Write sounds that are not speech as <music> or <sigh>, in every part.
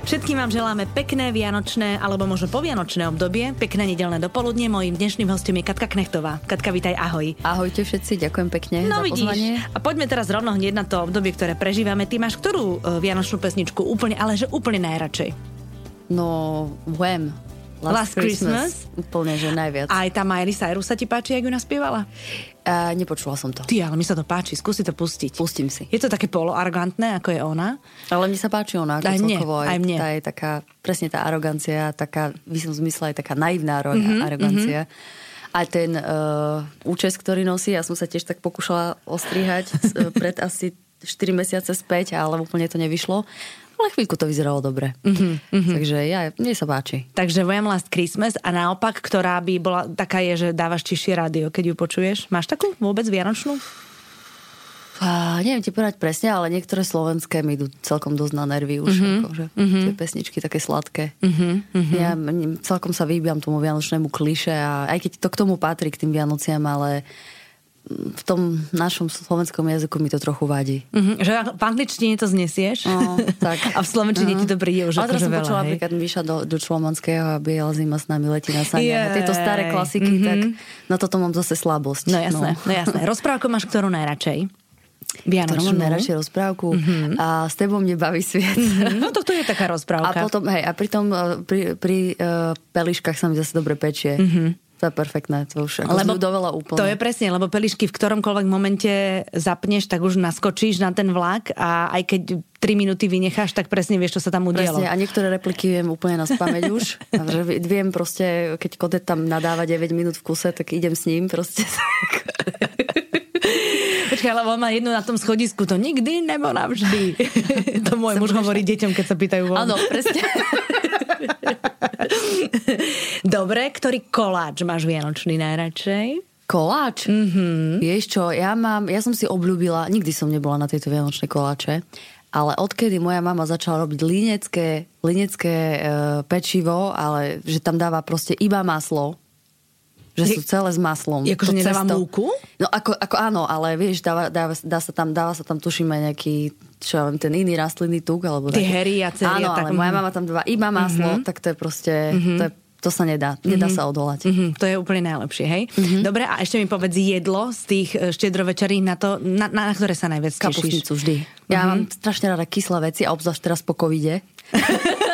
Všetkým vám želáme pekné vianočné alebo možno povianočné obdobie, pekné nedelné dopoludne. Mojím dnešným hostom je Katka Knechtová. Katka, vítaj, ahoj. Ahojte všetci, ďakujem pekne no, za vidíš. pozvanie. A poďme teraz rovno hneď na to obdobie, ktoré prežívame. Ty máš ktorú uh, vianočnú pesničku úplne, ale že úplne najradšej? No, Wham. Last, Last Christmas. Christmas. Úplne, že najviac. Aj tá Miley Cyrus sa ti páči, jak ju naspievala? A nepočula som to. Ty, ale mi sa to páči, skúsi to pustiť. Pustím si. Je to také poloarogantné, ako je ona? Ale mne sa páči ona, ako Aj mne, celkovo. aj mne. Tá je taká, presne tá arogancia, taká, v som zmysle aj taká naivná mm-hmm, arogancia. Mm-hmm. A ten uh, účes, ktorý nosí, ja som sa tiež tak pokúšala ostrihať uh, pred asi 4 mesiace späť, ale úplne to nevyšlo. Ale chvíľku to vyzeralo dobre. Mm-hmm. Takže ja, mne sa páči. Takže Wham Last Christmas a naopak, ktorá by bola taká je, že dávaš tišie rádio, keď ju počuješ. Máš takú vôbec vianočnú? A neviem ti povedať presne, ale niektoré slovenské mi idú celkom dosť na nervy už. Mm-hmm. Akože, mm-hmm. Tie pesničky také sladké. Mm-hmm. Ja celkom sa vyhýbam tomu vianočnému kliše a aj keď to k tomu patrí, k tým Vianociam, ale v tom našom slovenskom jazyku mi to trochu vadí. Mm-hmm. Že v angličtine to znesieš no, tak. <laughs> a v slovenčine uh-huh. ti to príde už Ale teraz akože som veľa, počula hej? napríklad Miša do, do Člomanského a Biela zima s nami letí na sane. Jej. A tieto staré klasiky, Mhm. tak na toto mám zase slabosť. No jasné, no, no jasné. Rozprávku máš ktorú najradšej? Vianočnú. mám najradšej rozprávku Mhm. a s tebou mne baví sviet. Mm, No to, to je taká A rozprávka. potom, hej, a pri tom, eh, pri, pri uh, peliškách sa mi zase dobre pečie. Mm-hmm. To je perfektné, to už ako lebo dovela úplne. To je presne, lebo pelišky v ktoromkoľvek momente zapneš, tak už naskočíš na ten vlak a aj keď 3 minúty vynecháš, tak presne vieš, čo sa tam udialo. Presne, a niektoré repliky viem úplne na spameť už. <laughs> Viem proste, keď Kodet tam nadáva 9 minút v kuse, tak idem s ním proste. <laughs> Počkaj, lebo on má jednu na tom schodisku, to nikdy nebo navždy. <laughs> to môj muž hovorí deťom, keď sa pýtajú von. Áno, presne. <laughs> Dobre, ktorý koláč máš vianočný najradšej? Koláč? Mm-hmm. Vieš čo, ja, mám, ja som si obľúbila, nikdy som nebola na tejto vianočnej koláče, ale odkedy moja mama začala robiť linecké, linecké e, pečivo, ale že tam dáva proste iba maslo, že sú celé s maslom. Akože nedáva cesto- múku? No ako, ako áno, ale vieš, dáva, dáva, dá sa tam, dáva sa tam tuším aj nejaký, čo ja viem, ten iný rastlinný tuk, alebo také- hery a cery Áno, tak, ale moja mhm. mama tam dáva iba maslo, tak to je proste, to, je, to sa nedá, nedá sa odolať. Mhm, to je úplne najlepšie, hej? Mhm. Dobre, a ešte mi povedz jedlo z tých e, štedrovečerí na to, na, na ktoré sa najviac tešíš. Kapustnicu vždy. Ja mám strašne rada kyslé veci a obzvlášť teraz po covide. <laughs>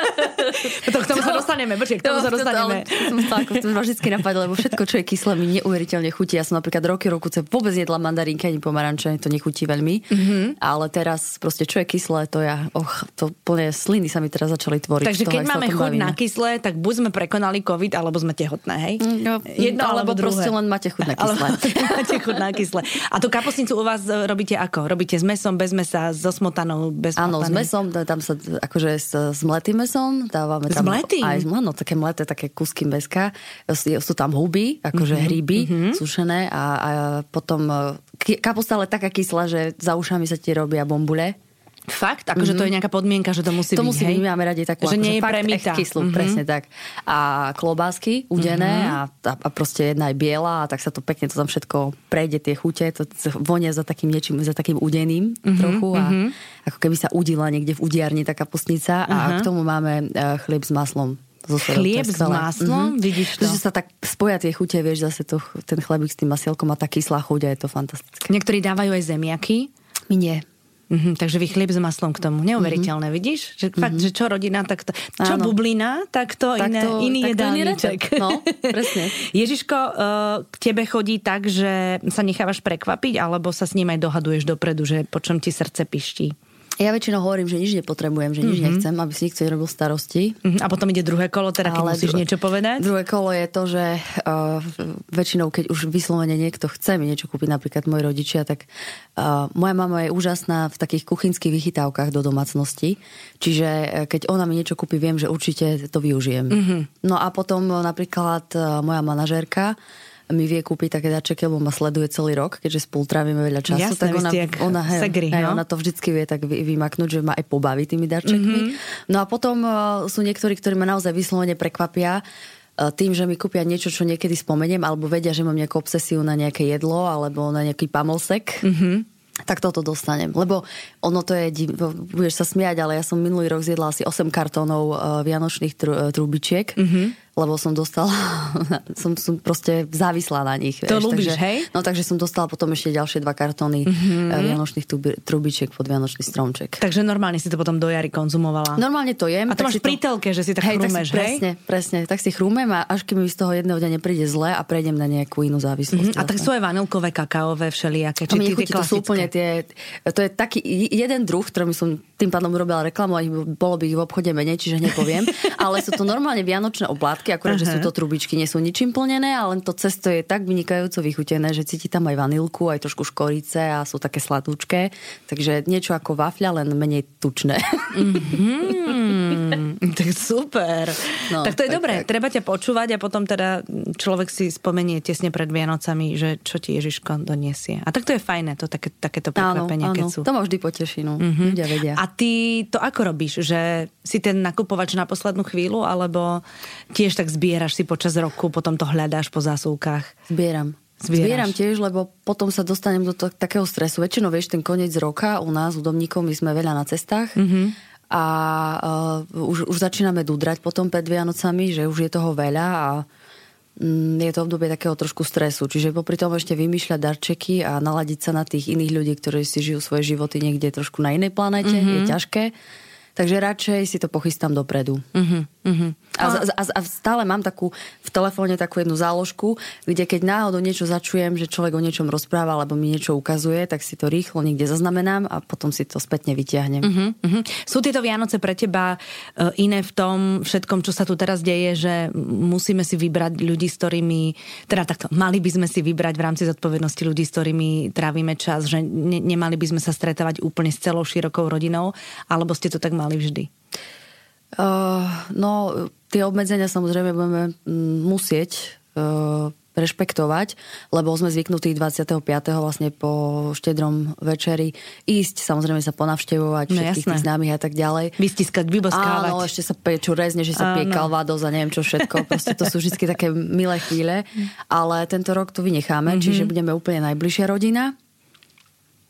<laughs> To, k tomu sa dostaneme, počkej, k tomu sa dostaneme. To, to, to, to ma vždy napadlo, lebo všetko, čo je kyslé, mi neuveriteľne chutí. Ja som napríklad roky, roku vôbec jedla mandarínky ani pomaranče, to nechutí veľmi. Mm-hmm. Ale teraz proste, čo je kyslé, to ja, och, to plne sliny sa mi teraz začali tvoriť. Takže toho, keď máme chuť bavíme. na kyslé, tak buď sme prekonali COVID, alebo sme tehotné, hej? No, Jedno alebo, alebo proste druhé. len máte chuť na <laughs> kyslé. <laughs> máte chuť na kyslé. A tú kapusnicu u vás robíte ako? Robíte s mesom, bez mesa, so smotanou, bez Áno, s mesom, tam sa akože s, s mletým mesom dávame tam... mletým? Aj, áno, také mleté, také kúsky meska. Sú tam huby, akože mm-hmm. hríby mm-hmm. sušené a, a potom e, ki- kapusta ale taká kyslá, že za ušami sa ti robia bombule. Fakt? Akože to je nejaká podmienka, že to musí Mhm. To byť, musí hej? byť, my máme radi takú Že akože nie je premita. kyslú, Mhm. presne tak. A klobásky udené a, a, a proste jedna je biela a tak sa to pekne to tam všetko prejde, tie chute, to vonia za takým niečím, za takým udeným Mhm, trochu a ako keby sa udila niekde v udiarni tá kapustnica a k tomu máme e, chlieb s maslom. Je Chlieb s skvelé. maslom? Vidíš to? Že sa tak spoja tie chute, vieš, zase to, ten chlebík s tým masielkom a tá kyslá chuť a je to fantastické. Niektorí dávajú aj zemiaky. My nie. Mhm, takže vy chlieb s maslom k tomu. Neuveriteľné, vidíš? Že fakt, že čo rodina, tak to... Čo Áno. bublina, tak to Tak iné, to- iný tak jedálniček. No, presne. <laughs> Ježiško, uh, k tebe chodí tak, že sa nechávaš prekvapiť, alebo sa s ním aj dohaduješ dopredu, že po čom ti srdce piští? Ja väčšinou hovorím, že nič nepotrebujem, že nič Mhm. nechcem, aby si nikto nerobil starosti. Mhm, A potom ide druhé kolo, teda keď musíš dru- niečo povedať? Druhé kolo je to, že uh, väčšinou, keď už vyslovene niekto chce mi niečo kúpiť, napríklad moji rodičia, tak uh, moja mama je úžasná v takých kuchynských vychytávkach do domácnosti. Čiže uh, keď ona mi niečo kúpi, viem, že určite to využijem. Mhm. Mm-hmm. No a potom napríklad uh, moja manažérka mi vie kúpiť také darčeky, lebo ma sleduje celý rok, keďže spolu trávime veľa času. Jasné, tak ona, ona, hej, segry, hej, no. ona to vždycky vie tak vy- vymaknúť, že ma aj pobaví tými darčekmi. Mhm. Mm-hmm. No a potom uh, sú niektorí, ktorí ma naozaj vyslovene prekvapia uh, tým, že mi kúpia niečo, čo niekedy spomeniem, alebo vedia, že mám nejakú obsesiu na nejaké jedlo, alebo na nejaký pamlsek. Mhm. tak toto dostanem. Lebo ono to je, budeš sa smiať, ale ja som minulý rok zjedla asi 8 kartónov uh, vianočných tr- trubičiek. Mm-hmm lebo som dostala, <laughs> som, som proste závislá na nich. To vieš, ľúbiš, takže, hej? No takže som dostala potom ešte ďalšie dva kartóny mm-hmm. vianočných trubičiek pod vianočný stromček. Takže normálne si to potom do jary konzumovala? Normálne to jem. A to máš pri telke, že si tak hej, chrúmeš, tak si, hej? Presne, presne. Tak si chrúmem a až keď mi z toho jedného dňa nepríde zle a prejdem na nejakú inú závislosť. Mm-hmm. A tak sú aj vanilkové, kakaové, všelijaké. Či tie to sú úplne tie, to je taký jeden druh, ktorým som tým pádom robila reklamu, a bolo by ich v obchode menej, čiže nepoviem. <laughs> ale sú to normálne vianočné oblátky, akurát, uh-huh. že sú to trubičky, nie sú ničím plnené, ale to cesto je tak vynikajúco vychutené, že cíti tam aj vanilku, aj trošku škorice a sú také sladúčké. Takže niečo ako wafľa, len menej tučné. Mm-hmm. <laughs> tak super. No, tak to je tak, dobré. Tak. Treba ťa počúvať a potom teda človek si spomenie tesne pred Vianocami, že čo ti Ježiško doniesie. A tak to je fajné, to také, takéto prekvapenie, keď sú. To ma vždy poteší, no. Mm-hmm. Ľudia vedia. A ty to ako robíš? Že si ten nakupovač na poslednú chvíľu, alebo tiež tak zbieraš si počas roku, potom to hľadáš po zásuvkách? Zbieram. Zbieraš. Zbieram tiež, lebo potom sa dostanem do to, takého stresu. Väčšinou, vieš, ten koniec roka u nás, u domníkov, my sme veľa na cestách mm-hmm. a uh, už, už začíname dudrať potom pred Vianocami, že už je toho veľa a um, je to obdobie takého trošku stresu. Čiže popri tom ešte vymýšľať darčeky a naladiť sa na tých iných ľudí, ktorí si žijú svoje životy niekde trošku na inej planete, mm-hmm. je ťažké. Takže radšej si to pochystám dopredu. Uh-huh, uh-huh. A, a, a stále mám takú v telefóne takú jednu záložku, kde keď náhodou niečo začujem, že človek o niečom rozpráva alebo mi niečo ukazuje, tak si to rýchlo niekde zaznamenám a potom si to spätne vyťahnem. Uh-huh, uh-huh. Sú tieto Vianoce pre teba uh, iné v tom všetkom, čo sa tu teraz deje, že musíme si vybrať ľudí, s ktorými, teda takto, mali by sme si vybrať v rámci zodpovednosti ľudí, s ktorými trávime čas, že ne, nemali by sme sa stretávať úplne s celou širokou rodinou, alebo ste to tak mali vždy? Uh, no, tie obmedzenia samozrejme budeme mm, musieť uh, rešpektovať, lebo sme zvyknutí 25. vlastne po štedrom večeri ísť, samozrejme sa ponavštevovať no, všetkých tých známych a tak ďalej. Vystiskať, vyboskávať. Áno, ešte sa peču rezne, že sa pije kalvádos a neviem čo všetko. Proste to sú vždy také milé chvíle. <laughs> Ale tento rok to vynecháme, mm-hmm. čiže budeme úplne najbližšia rodina.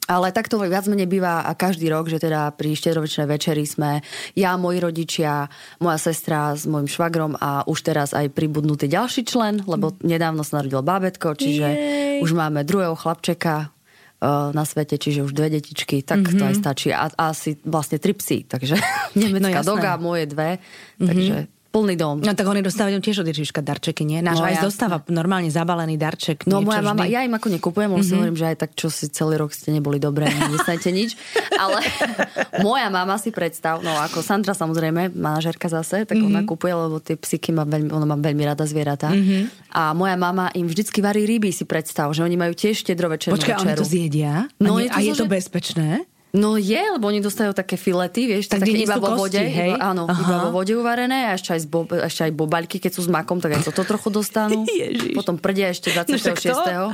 Ale takto viac menej býva a každý rok, že teda pri štedrovečnej večeri sme ja, moji rodičia, moja sestra s môjim švagrom a už teraz aj pribudnutý ďalší člen, lebo nedávno sa narodil bábetko, čiže Jej. už máme druhého chlapčeka uh, na svete, čiže už dve detičky, tak mm-hmm. to aj mhm. stačí. A, a asi vlastne tri psy, takže nemecká <laughs> <laughs> no, doga, moje dve, mm-hmm. takže plný dom. No tak oni dostávajú tiež od Ježiška darčeky, nie? Náš no, aj dostáva normálne zabalený darček. No moja mama, vždy. ja im ako nekupujem, mm-hmm. si mhm. hovorím, že aj tak, čo si celý rok ste neboli dobré, nedostanete nič. Ale <laughs> moja mama si predstav, no ako Sandra samozrejme, manažerka zase, tak mm-hmm. ona kupuje, lebo tie psíky má veľmi, ona má veľmi rada zvieratá. Mm-hmm. A moja mama im vždycky varí ryby, si predstav, že oni majú tiež štedrovečernú Počkaj, večeru. oni to zjedia? No, a, nie, je to, a je to bezpečné? No je, lebo oni dostajú také filety, vieš, tak také iba vo vode, hej? Iba, áno, Aha. iba vo vode uvarené a ešte aj, bo, ešte aj bobaľky, keď sú s makom, tak aj toto trochu dostanú. <laughs> Ježiš. Potom prdia ešte 26. No,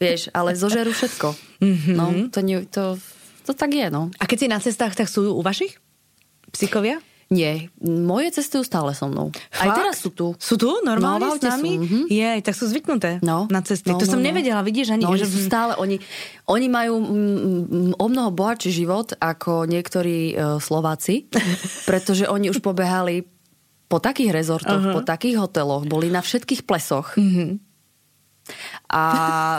vieš, ale zožerú všetko. Mm-hmm. No, to, nie, to, to tak je, no. A keď si na cestách, tak sú u vašich psíkovia? Nie, moje cestujú stále so mnou. Fakt? Aj teraz sú tu. Sú tu? Normálne no, s nami? Mm-hmm. Je, tak sú zvyknuté no. na cesty. No, to no, som no. nevedela, vidíš ani. No, že sú stále, oni, oni majú mm, mm, o mnoho bohatší život ako niektorí uh, Slováci, <laughs> pretože oni už pobehali po takých rezortoch, uh-huh. po takých hoteloch, boli na všetkých plesoch. Mm-hmm. A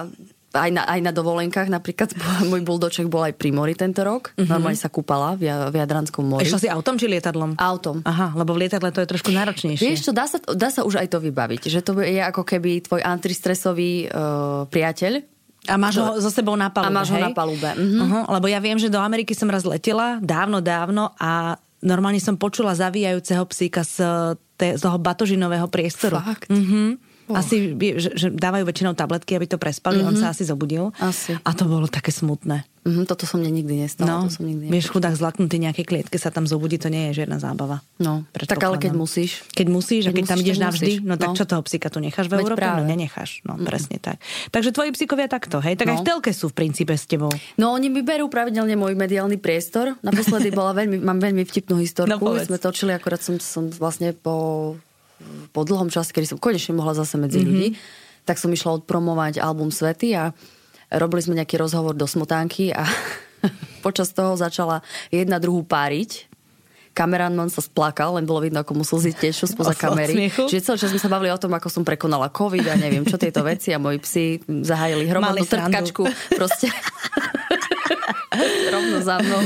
<laughs> aj na, aj na dovolenkách, napríklad <laughs> môj buldoček bol aj pri mori tento rok. Mm-hmm. Normálne sa kúpala v, v Jadranskom mori. Išla si autom či lietadlom? Autom. Aha, lebo v lietadle to je trošku náročnejšie. Vieš čo, dá sa, dá sa už aj to vybaviť, že to je ako keby tvoj antistresový uh, priateľ, a máš ho so sebou na palube, A máš hej? ho na palube. Mhm. Uh-huh, lebo ja viem, že do Ameriky som raz letela, dávno, dávno a normálne som počula zavíjajúceho psíka z, te, z toho batožinového priestoru. Fakt? Uh-huh. Oh. Asi, že, že dávajú väčšinou tabletky, aby to prespali, mm-hmm. on mhm. sa asi zobudil. Asi. A to bolo také smutné. Mm-hmm, toto som mne nikdy nestalo. No, to som nikdy vieš, chudák zlaknutý nejaké klietke sa tam zobudí, to nie je žiadna zábava. No, tak ale keď musíš. Keď musíš, keď a keď musíš, tam ideš navždy, no tak no. čo toho psika tu necháš v Európe? No nenecháš, no mm-hmm. presne tak. Takže tvoji psíkovia takto, hej? Tak no. aj v telke sú v princípe s tebou. No oni mi berú pravidelne môj mediálny priestor. Naposledy bola veľmi, mám veľmi vtipnú historku. No, sme točili, akorát som, som vlastne po po dlhom čase, kedy som konečne mohla zase medzi mm-hmm. ľudí, tak som išla odpromovať album Svety a robili sme nejaký rozhovor do smotánky a <laughs> počas toho začala jedna druhú páriť kameraman sa splakal, len bolo vidno, ako mu slzy tečú spoza <laughs> kamery. Čiže celý čas sme sa bavili o tom, ako som prekonala COVID a neviem, čo tieto veci a moji psi zahájili hromadnú trtkačku. Proste <laughs> rovno za mnou.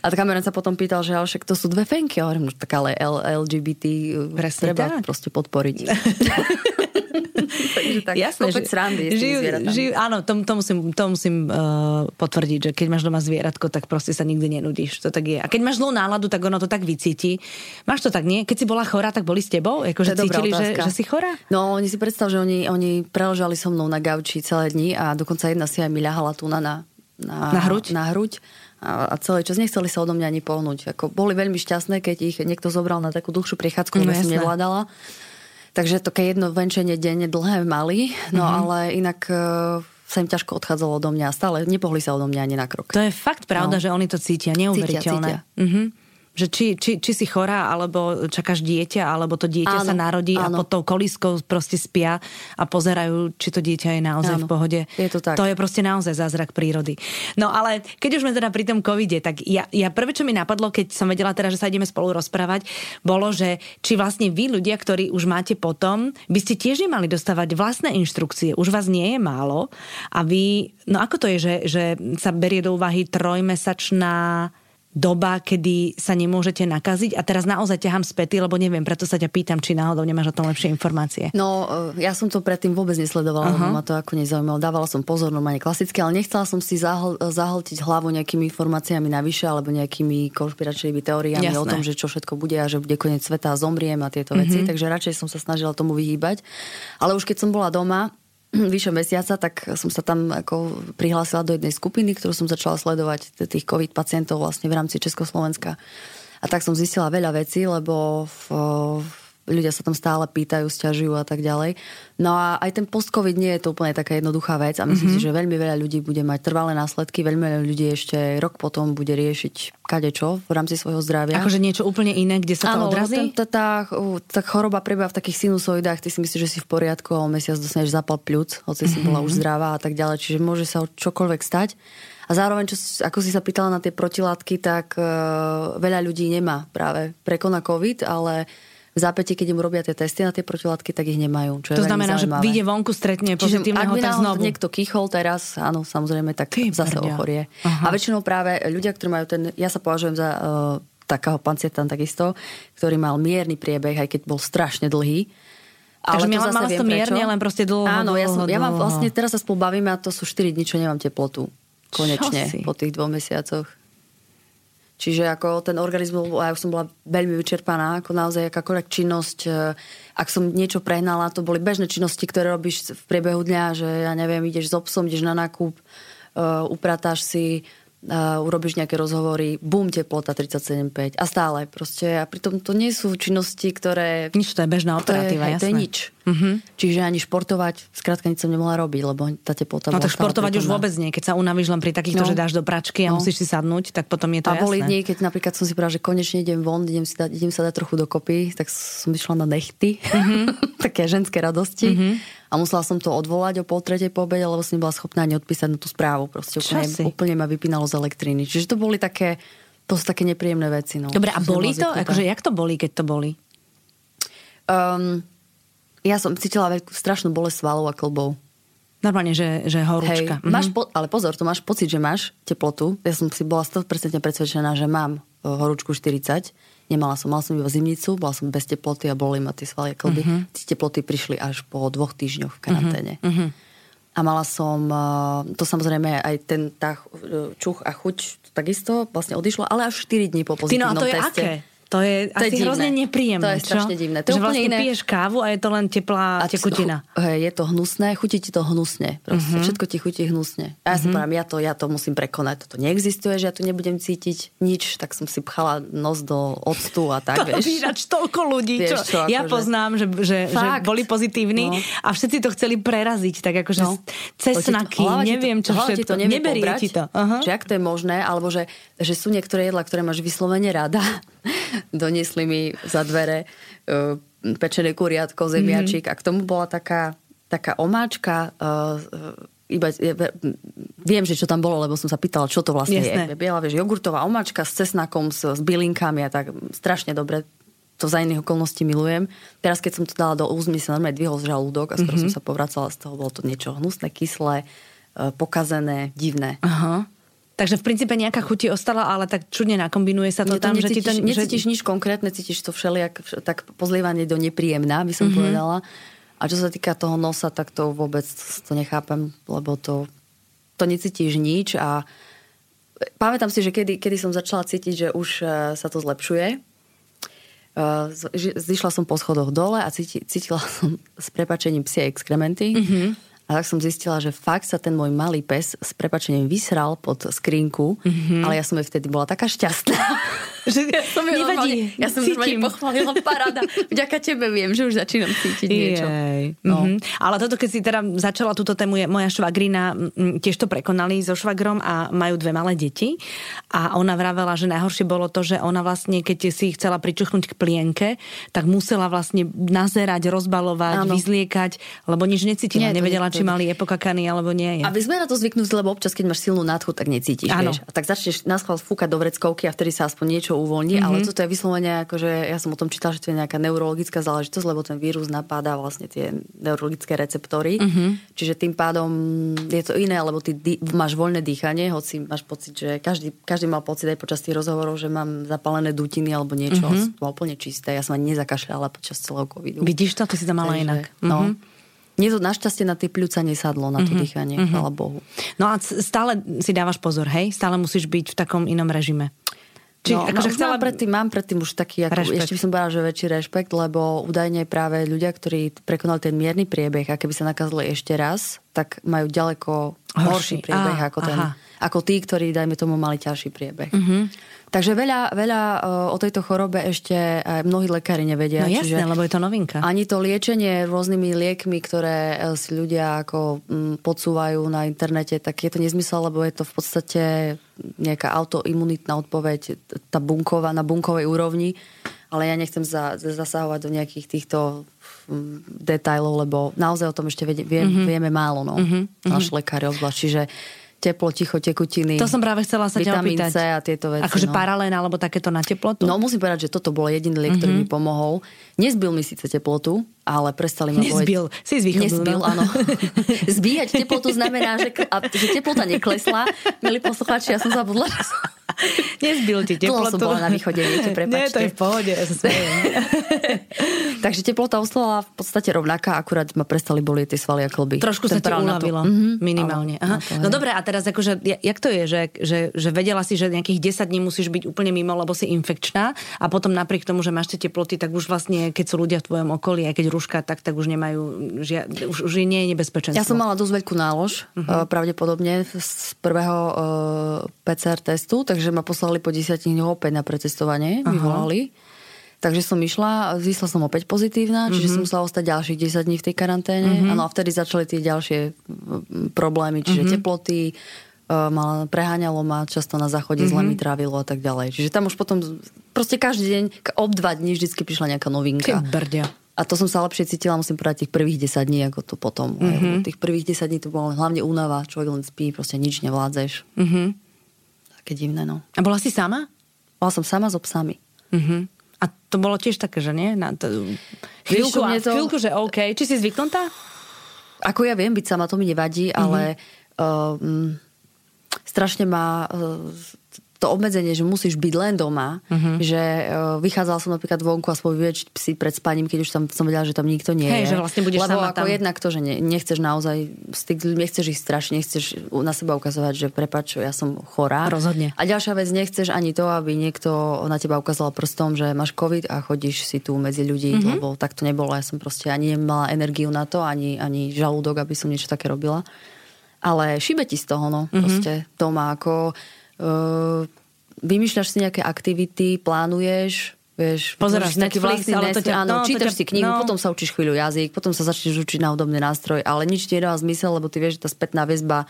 A kamerán sa potom pýtal, že ale však to sú dve fenky. A hovorím, no tak ale LGBT Presne treba tak. proste podporiť. <laughs> Takže tak, Jasné, kopec že, srandy žijú, žijú, áno, to, to musím, to musím uh, potvrdiť, že keď máš doma zvieratko, tak proste sa nikdy nenudíš. To tak je. A keď máš zlú náladu, tak ono to tak vycíti. Máš to tak, nie? Keď si bola chorá, tak boli s tebou? Ako, že cítili, že, že, si chorá? No, oni si predstav, že oni, oni preložali so mnou na gauči celé dni a dokonca jedna si aj mi ľahala tu na, na, na hruď. Na hruď a, celý čas nechceli sa odo mňa ani pohnúť. Ako boli veľmi šťastné, keď ich niekto zobral na takú dlhšiu prichádzku, no, som nevládala. Takže to keď jedno venčenie denne dlhé mali, no mm-hmm. ale inak e, sa im ťažko odchádzalo odo mňa. Stále nepohli sa odo mňa ani na krok. To je fakt pravda, no. že oni to cítia, neuveriteľné. Cítia, cítia. Mm-hmm že či, či, či si chorá, alebo čakáš dieťa, alebo to dieťa áno, sa narodí áno. a pod tou kolískou proste spia a pozerajú, či to dieťa je naozaj áno, v pohode. Je to tak. To je proste naozaj zázrak prírody. No ale keď už sme teda pri tom covide, tak ja, ja prvé, čo mi napadlo, keď som vedela teda, že sa ideme spolu rozprávať, bolo, že či vlastne vy ľudia, ktorí už máte potom, by ste tiež nemali dostávať vlastné inštrukcie. Už vás nie je málo a vy, no ako to je, že, že sa berie do úvahy trojmesačná doba, kedy sa nemôžete nakaziť a teraz naozaj ťahám späty, lebo neviem, preto sa ťa pýtam, či náhodou nemáš o tom lepšie informácie. No, e, ja som to predtým vôbec nesledovala, uh-huh. ma to ako nezaujímalo. Dávala som pozor, normálne klasicky, ale nechcela som si zahl- zahltiť hlavu nejakými informáciami navyše alebo nejakými konšpiračnými teóriami Jasné. o tom, že čo všetko bude a že bude koniec sveta a zomriem a tieto uh-huh. veci, takže radšej som sa snažila tomu vyhýbať. Ale už keď som bola doma, <clears throat> vyše mesiaca, tak som sa tam ako prihlásila do jednej skupiny, ktorú som začala sledovať tých COVID pacientov vlastne v rámci Československa. A tak som zistila veľa vecí, lebo v, ľudia sa tam stále pýtajú, stiažujú a tak ďalej. No a aj ten post-covid nie je to úplne taká jednoduchá vec a myslím mm-hmm. si, že veľmi veľa ľudí bude mať trvalé následky, veľmi veľa ľudí ešte rok potom bude riešiť kadečo v rámci svojho zdravia. Akože niečo úplne iné, kde sa to odrazí? Tá, tá, tá choroba prebieha v takých sinusoidách, ty si myslíš, že si v poriadku a o mesiac dostaneš zapal pľúc, hoci mm-hmm. si bola už mhm. zdravá a tak ďalej, čiže môže sa čokoľvek stať. A zároveň, čo, ako si sa pýtala na tie protilátky, tak uh, veľa ľudí nemá práve prekona COVID, ale zápäti, keď im robia tie testy na tie protilátky, tak ich nemajú. Čo to znamená, zaujímavé. že vyjde vonku, stretne pozitívneho, tak znovu. niekto kýchol teraz, áno, samozrejme, tak Ty zase prdia. ochorie. Aha. A väčšinou práve ľudia, ktorí majú ten, ja sa považujem za uh, takého pancieta takisto, ktorý mal mierny priebeh, aj keď bol strašne dlhý. Ale Takže to mala, to mierne, len proste dlho, Áno, dlho, ja, som, ja mám vlastne, teraz sa spolu bavíme a to sú 4 dní, čo nemám teplotu. Konečne, po tých dvoch mesiacoch. Čiže ako ten organizmus, ja som bola veľmi vyčerpaná, ako naozaj akákoľvek činnosť, e, ak som niečo prehnala, to boli bežné činnosti, ktoré robíš v priebehu dňa, že ja neviem, ideš s obsom, ideš na nákup, uh, upratáš si, uh, urobíš nejaké rozhovory, bum, teplota 37,5 a stále proste. A pritom to nie sú činnosti, ktoré... Nič, to je bežná operatíva, to je, jasné. To je nič. Uh-huh. Čiže ani športovať, skrátka nič som nemohla robiť, lebo tá teplota No tak športovať už vôbec nie, keď sa unavíš len pri takýchto, no. že dáš do pračky a no. musíš si sadnúť, tak potom je to a jasné. boli dni, keď napríklad som si povedala, že konečne idem von, idem, si dať, idem sa dať trochu dokopy, tak som išla na nechty, uh-huh. <laughs> také ženské radosti. Uh-huh a musela som to odvolať o pol tretej po obede, lebo som nebola schopná ani odpísať na tú správu. Proste úplne, úplne ma vypínalo z elektriny. Čiže to boli také, to sú také nepríjemné veci. No. Dobre, a boli to? Akože, jak to boli, keď to boli? Um, ja som cítila veľkú, strašnú bolesť svalov a klbov. Normálne, že, že horúčka. Hej, mhm. máš po, ale pozor, to máš pocit, že máš teplotu. Ja som si bola 100% presvedčená, že mám e, horúčku 40 Nemala som, mala som iba zimnicu, bola som bez teploty a boli ma tie svalie klby. Uh-huh. Tie teploty prišli až po dvoch týždňoch v karanténe. Uh-huh. A mala som, eh, to samozrejme aj ten tá čuch a chuť takisto vlastne odišlo, ale až 4 dní po pozitívnom Ty, no a to je Aké? To je to asi je hrozne nepríjemné. To je strašne čo? divné. To že vlastne iné. piješ kávu a je to len teplá a tekutina. Je to hnusné, chutí ti to hnusne. Proste, uh-huh. Všetko ti chutí hnusne. A ja uh-huh. si mhm. poviem, ja to, ja to musím prekonať. Toto neexistuje, že ja tu nebudem cítiť nič, tak som si pchala nos do octu a tak, <laughs> to vieš. Vírač toľko ľudí, vieš, čo, čo ja akože... poznám, že, že, že boli pozitívni no. a všetci to chceli preraziť, tak akože no. cesnaky, to, neviem čo všetko. To Neberie ti to. Že ak to je možné, alebo že, že sú niektoré jedla, ktoré máš vyslovene rada <laughs> doniesli mi za dvere uh, pečené kuriatko, zemiačik mm-hmm. a k tomu bola taká, taká omáčka uh, iba, viem, že čo tam bolo, lebo som sa pýtala, čo to vlastne Jasné. je. Biela, vieš, jogurtová omačka s cesnakom, s, s bylinkami a tak strašne dobre to za iných okolností milujem. Teraz, keď som to dala do úst, mi sa normálne dvihol žalúdok a skoro mm-hmm. som sa povracala z toho. Bolo to niečo hnusné, kyslé, e, pokazené, divné. Aha. Takže v princípe nejaká chuti ostala, ale tak čudne nakombinuje sa to, to tam, necítiš, že ti to... Necítiš že... nič konkrétne, cítiš to všelijak, tak pozlievanie do nepríjemná, by som mm-hmm. povedala. A čo sa týka toho nosa, tak to vôbec to nechápem, lebo to, to necítiš nič a pamätám si, že kedy, kedy som začala cítiť, že už e, sa to zlepšuje, e, zišla som po schodoch dole a cítila som s prepačením psie exkrementy. Mm-hmm a tak som zistila, že fakt sa ten môj malý pes s prepačením vysral pod skrinku, mm-hmm. ale ja som jej vtedy bola taká šťastná. <laughs> že ja som ju Nevadí, ja som cítim. pochválila, paráda. Vďaka tebe viem, že už začínam cítiť niečo. No. Mm-hmm. Ale toto, keď si teda začala túto tému, je moja švagrina tiež to prekonali so švagrom a majú dve malé deti. A ona vravela, že najhoršie bolo to, že ona vlastne, keď si chcela pričuchnúť k plienke, tak musela vlastne nazerať, rozbalovať, Áno. vyzliekať, lebo nič necítila. Nie, Nevedela, či mali epokakany alebo nie. Je. A vy sme na to zvyknutí, lebo občas, keď máš silnú nádchu, tak necítiš. Vieš? A tak začneš schvál fúkať do vreckovky a vtedy sa aspoň niečo uvoľní. Mm-hmm. Ale toto je vyslovene, akože ja som o tom čítala, že to je nejaká neurologická záležitosť, lebo ten vírus napáda vlastne tie neurologické receptory. Mm-hmm. Čiže tým pádom je to iné, lebo ty dý, máš voľné dýchanie, hoci máš pocit, že každý, každý mal pocit aj počas tých rozhovorov, že mám zapálené dutiny alebo niečo. Mm-hmm. To úplne čisté. Ja som ani nezakašľala počas celého covidu. Vidíš to, ty si to mala Takže, inak. No. Mm-hmm. Mne to našťastie na tie pľúca nesadlo, na to mm-hmm. dýchanie, mm-hmm. chvála Bohu. No a stále si dávaš pozor, hej? Stále musíš byť v takom inom režime. Či, no, akože no, chcela... mám, predtým, mám predtým už taký, ako, ešte by som povedala, že väčší rešpekt, lebo údajne práve ľudia, ktorí prekonali ten mierny priebeh a keby sa nakazili ešte raz, tak majú ďaleko horší, horší priebeh á, ako, ten, ako tí, ktorí, dajme tomu, mali ťažší priebeh. Mm-hmm. Takže veľa, veľa o tejto chorobe ešte aj mnohí lekári nevedia. No jasné, lebo je to novinka. Ani to liečenie rôznymi liekmi, ktoré e, si ľudia ako podsúvajú na internete, tak je to nezmysel, lebo je to v podstate nejaká autoimunitná odpoveď, tá bunková, na bunkovej úrovni. Ale ja nechcem za, zasahovať do nejakých týchto detajlov, lebo naozaj o tom ešte vie, vie, mm-hmm. vieme málo, no. Mm-hmm. Náš lekár obzvlášť. Čiže teplo, ticho, tekutiny. To som práve chcela sa ťa opýtať. C a tieto veci. Akože no. paralén alebo takéto na teplotu? No musím povedať, že toto bol jediný liek, mm-hmm. ktorý mhm. mi pomohol. Nezbil mi síce teplotu, ale prestali ma Nezbil, boleť. si z Nezbil, no. áno. <laughs> Zbíjať teplotu znamená, že, a, že teplota neklesla. Milí poslucháči, ja som zabudla. <laughs> Nezbil ti teplotu. Dlho som bola na východe, viete, <laughs> prepačte. Nie, to je v pohode, ja <laughs> Takže teplota ostala v podstate rovnaká, akurát ma prestali bolieť tie svaly a klby. Trošku sa ti uľavilo, mm-hmm. minimálne. Aha. No, dobre, a teraz akože, jak to je, že, že, že vedela si, že nejakých 10 dní musíš byť úplne mimo, lebo si infekčná a potom napriek tomu, že máš tie teploty, tak už vlastne, keď sú ľudia v tvojom okolí, aj keď rúška, tak, tak už nemajú, žia, už, už nie je nebezpečenstvo. Ja som mala dosť veľkú nálož, uh-huh. pravdepodobne z prvého uh, PCR testu, takže ma poslali po 10 dňoch opäť na pretestovanie, uh-huh. vyvolali. Takže som išla, zísla som opäť pozitívna, čiže uh-huh. som musela ostať ďalších 10 dní v tej karanténe. Ano, a vtedy začali tie ďalšie problémy, čiže uh-huh. teploty, mal, preháňalo ma často na záchode, mm-hmm. zle mi trávilo a tak ďalej. Čiže tam už potom, proste každý deň, ob dva dní vždycky prišla nejaká novinka. Ty brdia. A to som sa lepšie cítila, musím povedať, tých prvých 10 dní, ako to potom. Mm-hmm. Tých prvých 10 dní to bolo hlavne únava, človek len spí, proste nič nevládzeš. Mm-hmm. Také divné, no. A bola si sama? Bola som sama so psami. Mm-hmm. A to bolo tiež také, že nie? Na to... Chvíľku, to... chvíľku, že OK. Či si zvyknutá? Ako ja viem byť sama, to mi nevadí, mm-hmm. ale um, strašne ma uh, to obmedzenie, že musíš byť len doma, uh-huh. že uh, vychádzala som napríklad vonku a vyvieť si pred spaním, keď už tam som vedela, že tam nikto nie Hej, je. že vlastne budeš Lebo sama ako tam. jednak to, že ne, nechceš naozaj styk nechceš ich strašne, nechceš na seba ukazovať, že prepač, ja som chorá. Rozhodne. A ďalšia vec, nechceš ani to, aby niekto na teba ukázal prstom, že máš COVID a chodíš si tu medzi ľudí, uh-huh. lebo tak to nebolo. Ja som proste ani nemala energiu na to, ani, ani žalúdok, aby som niečo také robila. Ale šibe ti z toho, no. Uh-huh. Proste doma ako vymýšľaš si nejaké aktivity, plánuješ, vieš, pozeráš Netflix, ale to ťa, áno, no, čítaš ťa, si knihu, no. potom sa učíš chvíľu jazyk, potom sa začneš učiť na hudobný nástroj, ale nič ti nedáva zmysel, lebo ty vieš, že tá spätná väzba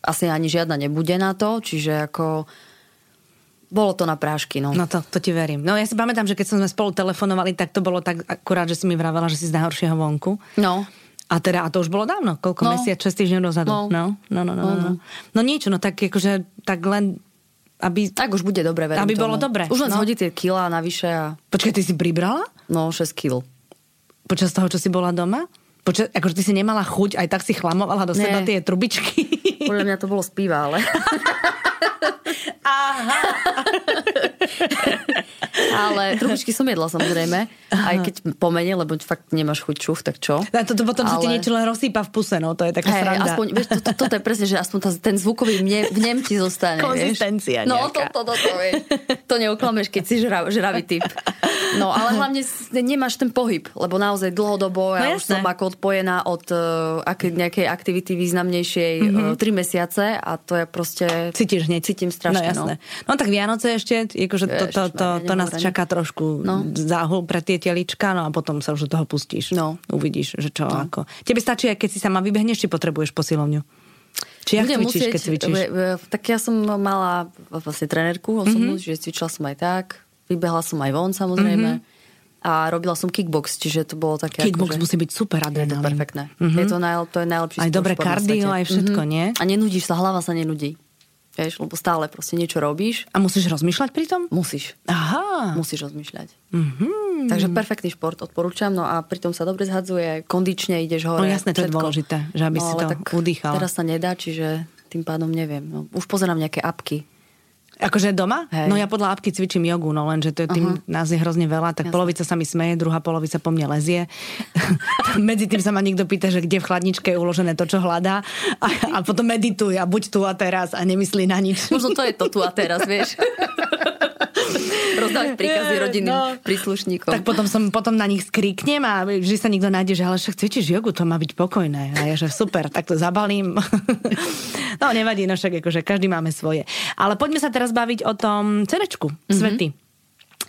asi ani žiadna nebude na to, čiže ako bolo to na prášky, no. No to, to ti verím. No ja si pamätám, že keď sme spolu telefonovali, tak to bolo tak akurát, že si mi vravela, že si z najhoršieho vonku. No. A teda, a to už bolo dávno, koľko No. mesiac, 6 týždňov dozadu. No. No, no, no, no, no, No, no. no. No niečo, no tak akože, tak len, aby... Tak už bude dobre, verím Aby tomu. bolo dobre, Už len no. zhodí tie kilá navyše a Počkaj, ty si pribrala? no 6 kil. Počas toho, čo si bola doma? Počas, akože ty si nemala chuť, aj tak si chlamovala do Nie. seba tie trubičky. <laughs> Podľa mňa to bolo z piva, ale... <laughs> Aha. <laughs> ale trubičky som jedla samozrejme. Aj keď pomene, lebo fakt nemáš chuť čuch, tak čo? A toto potom sa ti Ale- niečo len rozsýpa v puse, no to je taká Hej, sranda. aspoň, vieš, to, to, toto je presne, že aspoň tá, ten zvukový mne, vnem ti zostane. Konzistencia vieš. No, to, to, to, to, vieš. To neuklameš, keď si žrav, žravý typ. No, ale hlavne nemáš ten pohyb, lebo naozaj dlhodobo, ja No, už som ako odpojená od uh, ak, nejakej aktivity významnejšej Mhm. mm-hmm. uh, 3 mesiace a to je proste... Cítiš hneď. Cítim strašne, No jasné. No, tak Vianoce ešte, akože to, to, to, Ježišmarja, to nás nehovorím. Čaká trošku No. záhul pre tie telička, no a potom sa už do toho pustíš. No. Uvidíš, že čo no. ako. Tebe stačí, aj keď si sama vybehneš, či potrebuješ posilovňu? Či Budem cvičíš, keď cvičíš? e, e, Tak ja som mala vlastne trenérku osobnú, mm-hmm. že cvičila som aj tak, vybehla som aj von samozrejme. Mm-hmm. A robila som kickbox, čiže to bolo také Kickbox akože... musí byť super Je to adrenalín. perfektné. Mm-hmm. Je to, naj, to je najlepší Aj na kardio, aj všetko, Mhm. nie? A nenudíš sa, hlava sa nenudí. Vieš, lebo stále proste niečo robíš, A musíš rozmýšľať pri tom? musíš. Aha. Musíš rozmýšľať. Mhm. Takže perfektný šport, odporúčam. No a pritom sa dobre zhadzuje, kondične ideš hore. No jasné, to je dôležité, že aby si ale to tak udýchala. Teraz sa nedá, čiže tým pádom neviem. No, už pozerám nejaké apky. Akože doma? Hej. No ja podľa apky cvičím jogu, no lenže to je tým, uh-huh. nás je hrozne veľa, tak Jasné. polovica sa mi smeje, druhá polovica po mne lezie. <laughs> Medzi tým sa ma niekto pýta, že kde v chladničke je uložené to, čo hľadá a, a potom medituje a buď tu a teraz a nemyslí na nič. Možno to je to tu a teraz, vieš. <laughs> Rozdávať <laughs> príkazy rodinným No. príslušníkom. Tak potom, som, potom na nich skriknem a vždy sa niekto nájde, že ale však cvičíš jogu, to má byť pokojné. A ja, že super, tak to zabalím. <laughs> no nevadí, no však akože každý máme svoje. Ale poďme sa teraz baviť o tom cerečku, svety.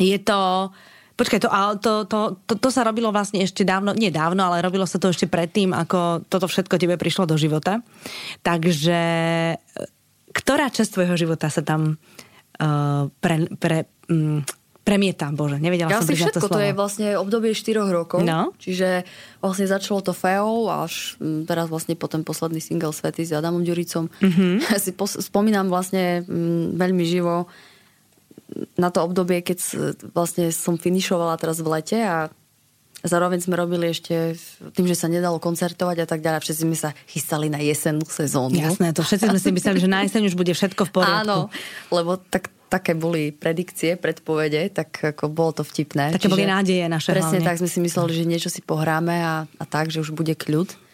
Je to... Počkaj, to, to, to, to, to sa robilo vlastne ešte dávno, nie dávno, ale robilo sa to ešte predtým, ako toto všetko tebe prišlo do života. Takže e, ktorá časť tvojho života sa tam uh, pre, pre, um, premieta, bože, nevedela som Asi priznať všetko, to to, slovo. je vlastne obdobie 4 rokov. No. Čiže vlastne začalo to feou až mm, teraz vlastne po ten posledný single Svety s Adamom Ďuricom. Mhm. Mm-hmm. <laughs> Ja si pos- spomínam vlastne mm, veľmi živo na to obdobie, keď vlastne som finišovala teraz v lete a zároveň sme robili ešte tým, že sa nedalo koncertovať a tak ďalej. Všetci sme sa chystali na jesennú sezónu. Jasné, to všetci sme si mysleli, že na jeseň už bude všetko v poriadku. Áno, lebo tak, také boli predikcie, predpovede, tak ako bolo to vtipné. Také boli nádeje naše Presne hlavne. tak sme si mysleli, že niečo si pohráme a, a tak, že už bude kľud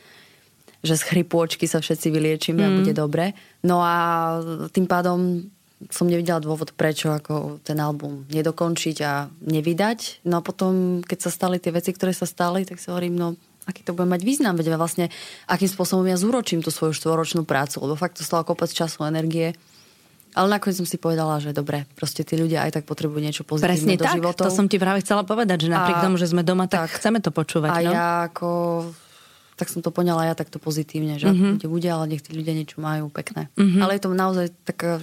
že z chrypôčky sa všetci vyliečíme mm. a bude dobre. No a tým pádom som nevidela dôvod, prečo ako ten album nedokončiť a nevydať. No a potom, keď sa stali tie veci, ktoré sa stali, tak si hovorím, no aký to bude mať význam, veď vlastne akým spôsobom ja zúročím tú svoju štvoročnú prácu, lebo fakt to stalo kopec času, energie. Ale nakoniec som si povedala, že dobre, proste tí ľudia aj tak potrebujú niečo pozitívne Presne do tak, životov. to som ti práve chcela povedať, že napriek A- tomu, že sme doma, tak, tak. chceme to počúvať. A no? ja ako tak som to poňala ja takto pozitívne, že mm-hmm. bude, bude, ale nech tí ľudia niečo majú pekné. Mm-hmm. Ale je to naozaj taká...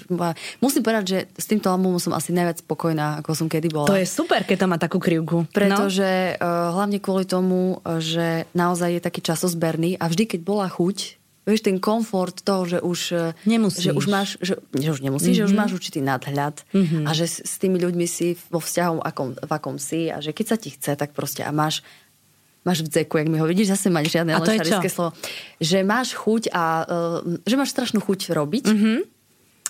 Musím povedať, že s týmto albumom som asi najviac spokojná, ako som kedy bola. To je super, keď to má takú krivku. no? Pretože uh, hlavne kvôli tomu, že naozaj je taký časozberný a vždy, keď bola chuť, vieš, ten komfort toho, že už, Nemusíš. že už máš, že, že už nemusíš, mm-hmm. že už máš určitý nadhľad mm-hmm. a že s, s tými ľuďmi si vo vzťahu, akom, v akom si a že keď sa ti chce, tak proste a máš máš v dzeku, jak mi ho vidíš, zase máš žiadne lešarické slovo. Že máš chuť a uh, že máš strašnú chuť robiť. Mm-hmm.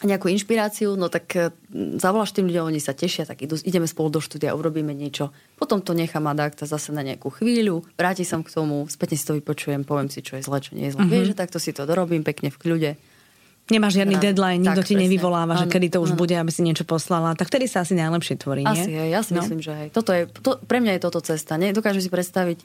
Nejakú inšpiráciu, no tak uh, zavoláš tým ľuďom, oni sa tešia, tak idú, ideme spolu do štúdia, urobíme niečo. Potom to nechám adakta zase na nejakú chvíľu, vráti som k tomu, spätne si to vypočujem, poviem si, čo je zle, čo nie je zle. Mm-hmm. Vieš, že takto si to dorobím pekne v kľude. Nemáš žiadny Rád. deadline, nikto Tak, ti presne. nevyvoláva, že Áno, kedy to už áno. bude, aby si niečo poslala. Tak vtedy sa asi najlepšie tvorí, nie? Asi, hej, ja si No. myslím, že hej. Toto je, to, pre mňa je toto cesta. Ne? Dokážem si predstaviť,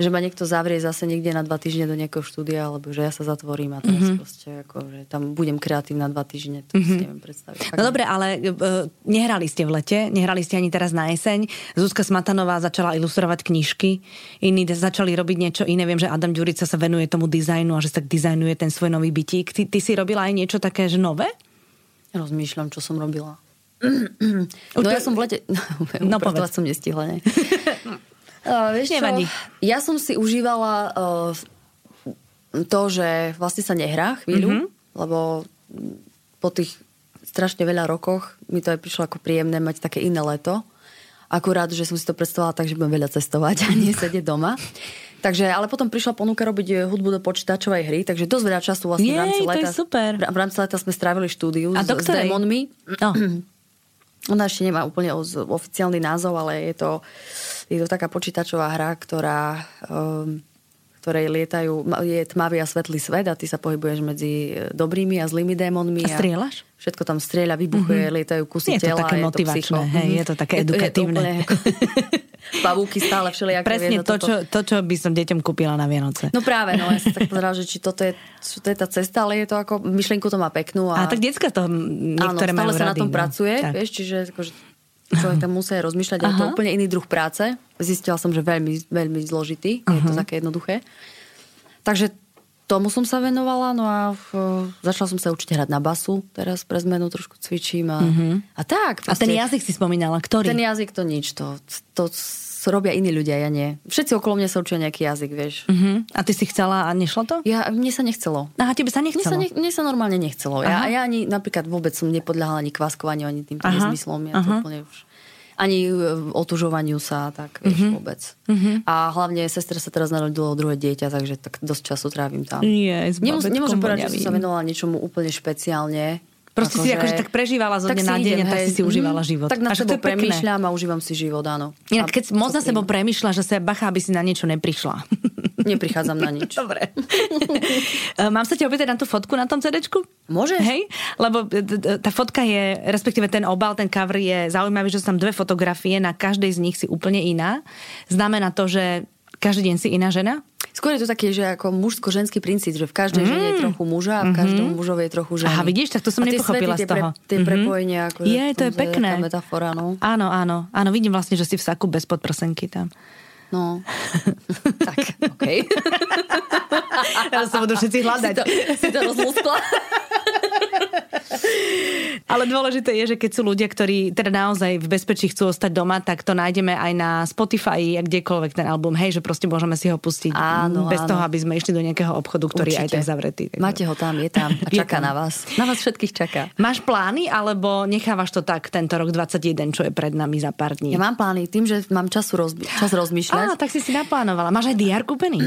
že ma niekto zavrie zase niekde na dva týždne do nejakého štúdia, alebo že ja sa zatvorím a teraz Mhm. mm-hmm. proste, ako, že tam budem kreatívna dva týždne. To mm-hmm. si neviem predstaviť. Fakt No dobre, ale uh, nehrali ste v lete, nehrali ste ani teraz na jeseň. Zuzka Smatanová začala ilustrovať knižky, iní začali robiť niečo iné. Viem, že Adam Ďurica sa venuje tomu dizajnu a že sa tak dizajnuje ten svoj nový bytík. Ty, ty si robila aj niečo také, že nové? Rozmýšľam, čo som robila. <clears throat> No ja som v lete... No, <laughs> No, povedz. som nestihla, ne? <laughs> Uh, vieš čo? Nevadí. Ja som si užívala uh, to, že vlastne sa nehrá chvíľu, Mhm. mm-hmm. lebo po tých strašne veľa rokoch mi to aj prišlo ako príjemné mať také iné leto. Akurát, že som si to predstavovala tak, že budem veľa cestovať a nie sedieť doma. Takže, ale potom prišla ponuka robiť eh, hudbu do počítačovej hry, takže dosť veľa času vlastne v rámci Jej, to je leta. super. V rámci leta sme strávili štúdiu A s, s démonmi. No. <clears throat> Ona ešte nemá úplne oficiálny názov, ale je to, je to taká počítačová hra, ktorá, um, ktorej lietajú, je tmavý a svetlý svet a ty sa pohybuješ medzi e, dobrými a zlými démonmi. A strieľaš? Všetko tam strieľa, vybuchuje, mm-hmm. lietajú kusy Je to tela. také je motivačné, psycho. hej, Mhm. je to také Je to- je to edukatívne. úplne <laughs> Pavúky stále všelijaké. Presne to toto- čo, to, čo by som deťom kúpila na Vianoce. No práve, no ja som tak pozerala, že či toto je, či to je tá cesta, ale je to ako, myšlienku to má peknú. A, A tak decka to niektoré Áno, stále sa na tom no. pracuje, Tak. vieš, čiže akože, človek tam musí rozmýšľať, a je to Aha. úplne iný druh práce. Zistila som, že veľmi, veľmi zložitý, je to také jednoduché. Takže tomu som sa venovala, no a uh, začala som sa učiť hrať na basu, teraz pre zmenu trošku cvičím a, a tak. A ten proste- jazyk si spomínala, ktorý? ten jazyk to nič, to, to robia iní ľudia, ja nie. Všetci okolo mňa sa učia nejaký jazyk, vieš. Uh-huh. A ty si chcela a nešlo to? Ja, mne sa nechcelo. Aha, tebe sa Mne sa, nechcelo. ne, mne sa normálne nechcelo. Ja, Aha. ja ani napríklad vôbec som nepodľahala ani kváskovaniu, ani týmto Aha. nezmyslom. Ja to Aha. úplne už, ani e, otužovaniu sa, tak vieš, Mhm. vôbec. A hlavne sestra sa teraz narodilo druhé dieťa, takže tak dosť času trávim tam. Je, s Nemus, babetkom nemôžem povedať, že som sa venovala niečomu úplne špeciálne. Proste si akože tak prežívala zo tak dňa na deň a tak si si užívala Mhm. život. Tak A na že to sebou premýšľam a užívam si život, áno. Inak A keď moc to za sebou premyšľa, že sa bacha, aby si na niečo neprišla. <laughs> Neprichádzam na nič. Dobre. <laughs> Mám sa ťa opýtať na tú fotku na tom CDčku? Môžeš. Hej, lebo tá fotka je, respektíve ten obal, ten cover je zaujímavý, že sú tam dve fotografie, na každej z nich si úplne iná. Znamená to, že každý deň si iná žena? Skôr je to taký, že ako mužsko-ženský princíp, že v každej žene je trochu muža a v každom mužovi je trochu ženy. Mm. Aha, vidíš, tak to som a nepochopila svety, z toho. Tie, pre, tie Mhm. prepojenia, ako Je, to je pekné. Taká metafora, no. Áno, áno, áno, vidím vlastne, že si v saku bez podprsenky tam. no. <laughs> tak, okej. <laughs> Teraz sa budú všetci hľadať. Si to, si to rozlúskla. <laughs> Ale dôležité je, že keď sú ľudia, ktorí teda naozaj v bezpečí chcú ostať doma, tak to nájdeme aj na Spotify a kdekoľvek ten album. Hej, že proste môžeme si ho pustiť Áno, bez áno. toho, aby sme išli do nejakého obchodu, ktorý je aj Určite. tak zavretý. Takže- Máte ho tam, je tam <laughs> a čaká tam. na vás. Na vás všetkých čaká. Máš plány, alebo nechávaš to tak tento rok 21, čo je pred nami za pár dní? Ja mám plány tým, že mám času rozby- čas rozmýšľať. Á, tak si si naplánovala. Máš aj DR kúpený?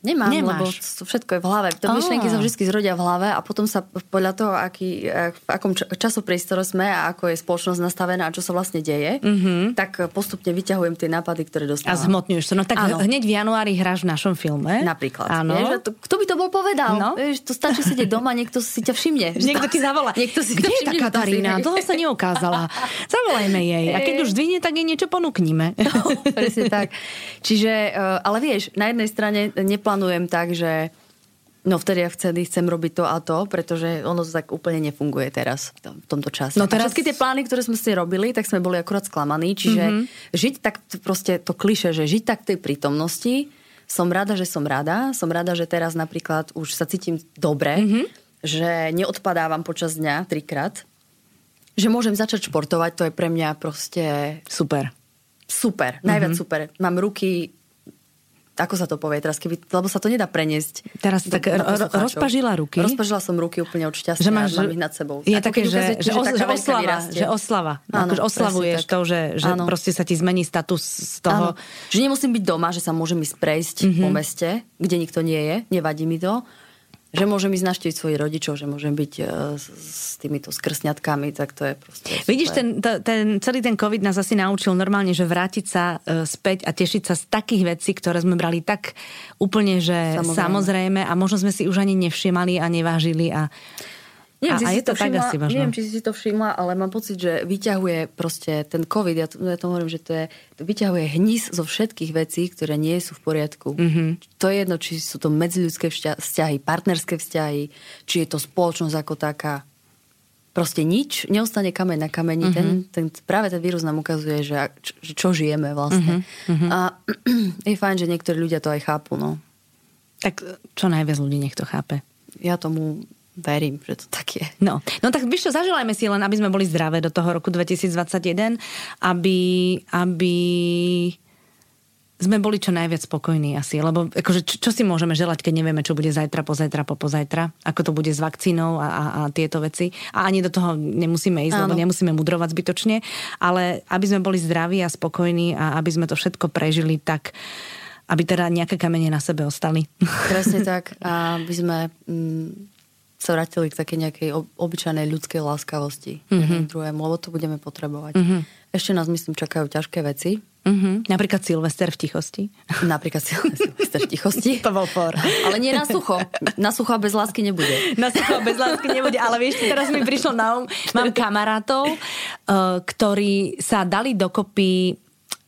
Nemám, Nemáš. lebo všetko je v hlave. To myšlienky sa vždy zrodia v hlave a potom sa podľa toho, aký, ak- v akom ča- časopriestore sme a ako je spoločnosť nastavená a čo sa vlastne deje, mm-hmm. tak postupne vyťahujem tie nápady, ktoré A dostávam. zhmotňuješ to. No tak Áno. hneď v januári hráš v našom filme. Napríklad. Áno. Vieš, a to, kto by to bol povedal? No. Vieš, to stačí sedieť doma, niekto si ťa všimne. <laughs> Niekto ti zavolá. Niekto si Kde je tá Katarína? Dlho sa neukázala. <laughs> Zavolajme jej. A keď už zdvihne, tak jej niečo ponúknime. <laughs> Presne tak. Čiže, eh, ale vieš, na jednej strane neplánujem tak, že no vtedy ja vtedy chcem robiť to a to, pretože ono to tak úplne nefunguje teraz, v tom- v tomto čase. No teraz-. Všetky tie plány, ktoré sme si robili, tak sme boli akurát sklamaní. Čiže mm-hmm. žiť tak, proste to kliše, že žiť tak v tej prítomnosti, som rada, že som rada. Som rada, že teraz napríklad už sa cítim dobre, mm-hmm. že neodpadávam počas dňa trikrát. Že môžem začať športovať, to je pre mňa proste Super. super, najviac mm-hmm. super. Mám ruky, ako sa to povie teraz, keby, lebo sa to nedá preniesť. Teraz tak ro- rozpažila ruky? Rozpažila som ruky úplne od šťastia, Že máš, že mám ich nad sebou. Je také, keď že, že, že veľká oslava, vyrastie. že oslava. Áno, akože oslavuješ to, že, že Áno. proste sa ti zmení status z toho. Áno. Že nemusím byť doma, že sa môžem ísť prejsť Mhm. mm-hmm. po meste, kde nikto nie je, nevadí mi to. Že môžem ísť naštíviť svojich rodičov, že môžem byť uh, s, týmito skrsňatkami, tak to je proste Vidíš, super. ten, to, ten, celý ten COVID nás asi naučil normálne, že vrátiť sa e, späť a tešiť sa z takých vecí, ktoré sme brali tak úplne, že Samozrejme. samozrejme a možno sme si už ani nevšimali a nevážili a, Neviem, A- či a je to tak všimla, asi možno. Neviem, či si to všimla, ale mám pocit, že vyťahuje proste ten COVID, ja to, ja to hovorím, že to je, to vyťahuje hnis zo všetkých vecí, ktoré nie sú v poriadku. Mhm. Mm-hmm. To je jedno, či sú to medziľudské vzťa- vzťahy, partnerské vzťahy, či je to spoločnosť ako taká. Proste nič, neostane kameň na kameni. Mhm. Mm-hmm. Ten, ten, práve ten vírus nám ukazuje, že, čo, čo žijeme vlastne. Mhm. Mm-hmm. A <clears throat> je fajn, že niektorí ľudia to aj chápu. No. tak čo najviac ľudí nech to chápe. Ja tomu verím, že to tak je. No, no tak vieš čo, zaželajme si len, aby sme boli zdravé do toho roku 2021, aby, aby sme boli čo najviac spokojní asi, lebo akože čo, čo si môžeme želať, keď nevieme, čo bude zajtra, pozajtra, popozajtra, ako to bude s vakcínou a, a, a tieto veci. A ani do toho nemusíme ísť, Áno. lebo nemusíme mudrovať zbytočne, ale aby sme boli zdraví a spokojní a aby sme to všetko prežili tak, aby teda nejaké kamene na sebe ostali. Presne <laughs> tak. Aby sme mm, sa vrátili k takej nejakej obyčajnej ľudskej láskavosti mm-hmm. druhému, lebo to budeme potrebovať. Mm-hmm. Ešte nás, myslím, čakajú ťažké veci Mm-hmm. Napríklad Silvester v tichosti. Napríklad Silvester v tichosti. <laughs> to bol for. Ale nie na sucho. Na sucho a bez lásky nebude. Na sucho a bez lásky nebude. Ale vieš, teraz mi prišlo na um. Mám kamarátov, uh, ktorí sa dali dokopy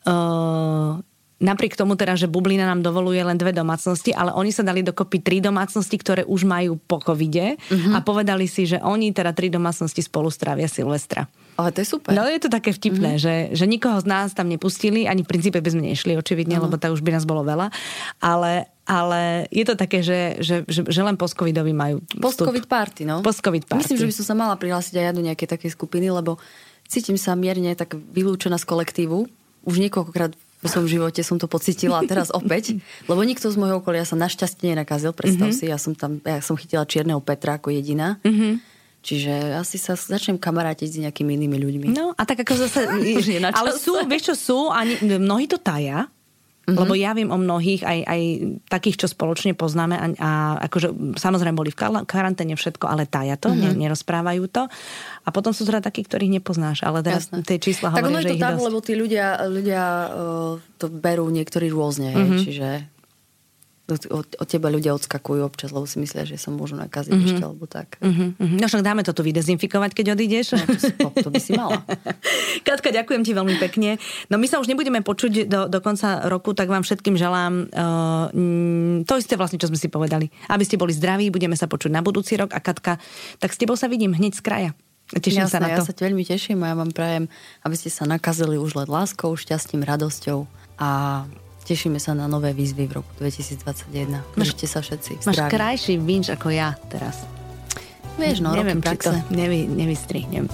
uh, napriek tomu teda, že bublina nám dovoluje len dve domácnosti, ale oni sa dali dokopy tri domácnosti, ktoré už majú po covide uh-huh. a povedali si, že oni teda tri domácnosti spolu strávia Silvestra. Ale to je super. No je to také vtipné, uh-huh. že, že nikoho z nás tam nepustili, ani v princípe by sme nešli, očividne, uh-huh. lebo tak už by nás bolo veľa, ale, ale je to také, že, že, že, že len post-covidovi majú Post-covid party, no. Post-covid party. Myslím, že by som sa mala prihlásiť aj ja do nejakej takej skupiny, lebo cítim sa mierne tak vylúčená z kolektívu. Už niekoľkokrát vo svojom živote som to pocitila a teraz opäť, <laughs> lebo nikto z môjho okolia sa našťastie nenakazil, predstav mm-hmm. si, ja som tam, ja som chytila čierneho Petra ako jediná. Mm-hmm. Čiže asi sa začnem kamarátiť s nejakými inými ľuďmi. No a tak ako zase... <laughs> ale sú, vieš čo sú, ani, mnohí to taja, Mm-hmm. Lebo ja viem o mnohých, aj, aj takých, čo spoločne poznáme a, a akože samozrejme boli v karanténe všetko, ale tája to, mm-hmm. ne, nerozprávajú to. A potom sú teda takí, ktorých nepoznáš, ale teraz Jasné. tie čísla tak hovoria, ono je to tak, lebo tí ľudia, ľudia uh, to berú niektorí rôzne, mm-hmm. čiže od, od teba ľudia odskakujú občas, lebo si myslia, že sa môžu nakaziť mm-hmm. ešte, alebo tak. Mm-hmm. No však dáme to tu vydezinfikovať, keď odídeš. No, to, si, to, by si mala. <laughs> Katka, ďakujem ti veľmi pekne. No my sa už nebudeme počuť do, do konca roku, tak vám všetkým želám uh, to isté vlastne, čo sme si povedali. Aby ste boli zdraví, budeme sa počuť na budúci rok a Katka, tak s tebou sa vidím hneď z kraja. Teším Jasné, sa na to. Ja sa veľmi teším a ja vám prajem, aby ste sa nakazili už len láskou, šťastím, radosťou a tešíme sa na nové výzvy v roku 2021. Držte sa všetci. Máš zdraví. krajší binč ako ja teraz. Vieš, no, neviem, roky praxe. To nevy, nevystrihnem.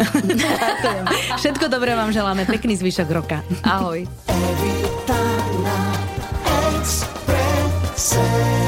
<laughs> Všetko dobré vám želáme. Pekný zvyšok roka. Ahoj. Evita na Expresse.